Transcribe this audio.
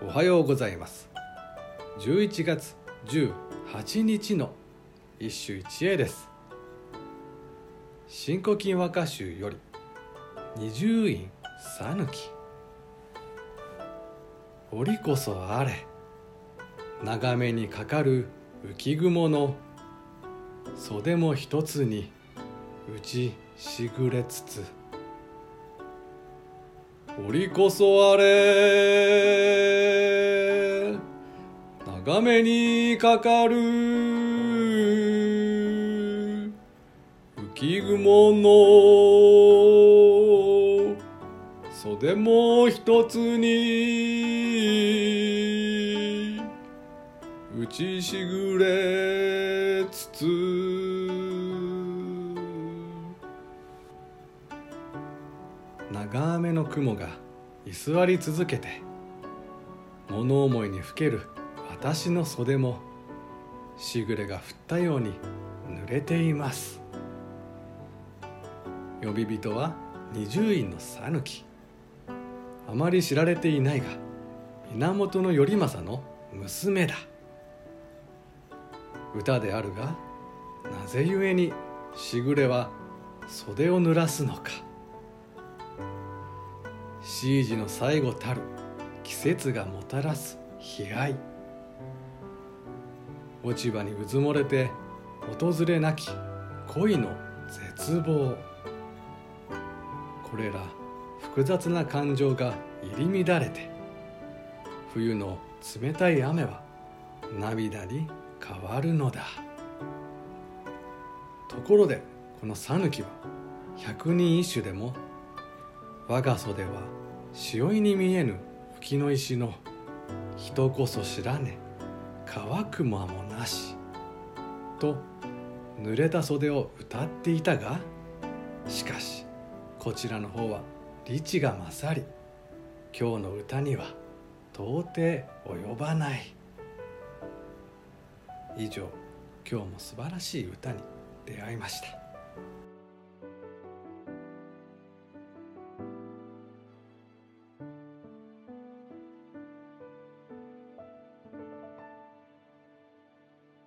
おはようございます。11月18日の一首一会です。新古今和歌集より二十院さぬき。折こそあれ。長めにかかる浮雲の袖も一つに打ちしぐれつつ。折こそあれ。長めにかかる。浮雲の袖も一つに。打ちしぐれつつ。長めの雲が居座り続けて物思いにふける。私の袖もしぐれが降ったように濡れています。呼び人は二十院の讃岐あまり知られていないが源頼政の娘だ。歌であるがなぜゆえにしぐれは袖を濡らすのか。シージの最後たる季節がもたらす悲哀。落ち葉にうずもれて訪れなき恋の絶望。これら複雑な感情が入り乱れて冬の冷たい雨は涙に変わるのだ。ところでこの讃岐は百人一首でも我が袖は潮いに見えぬ浮の石の人こそ知らね乾く間もなし。と濡れた袖を歌っていたがしかしこちらの方は理智が勝り。今日の歌には到底及ばない。以上今日も素晴らしい歌に出会いました。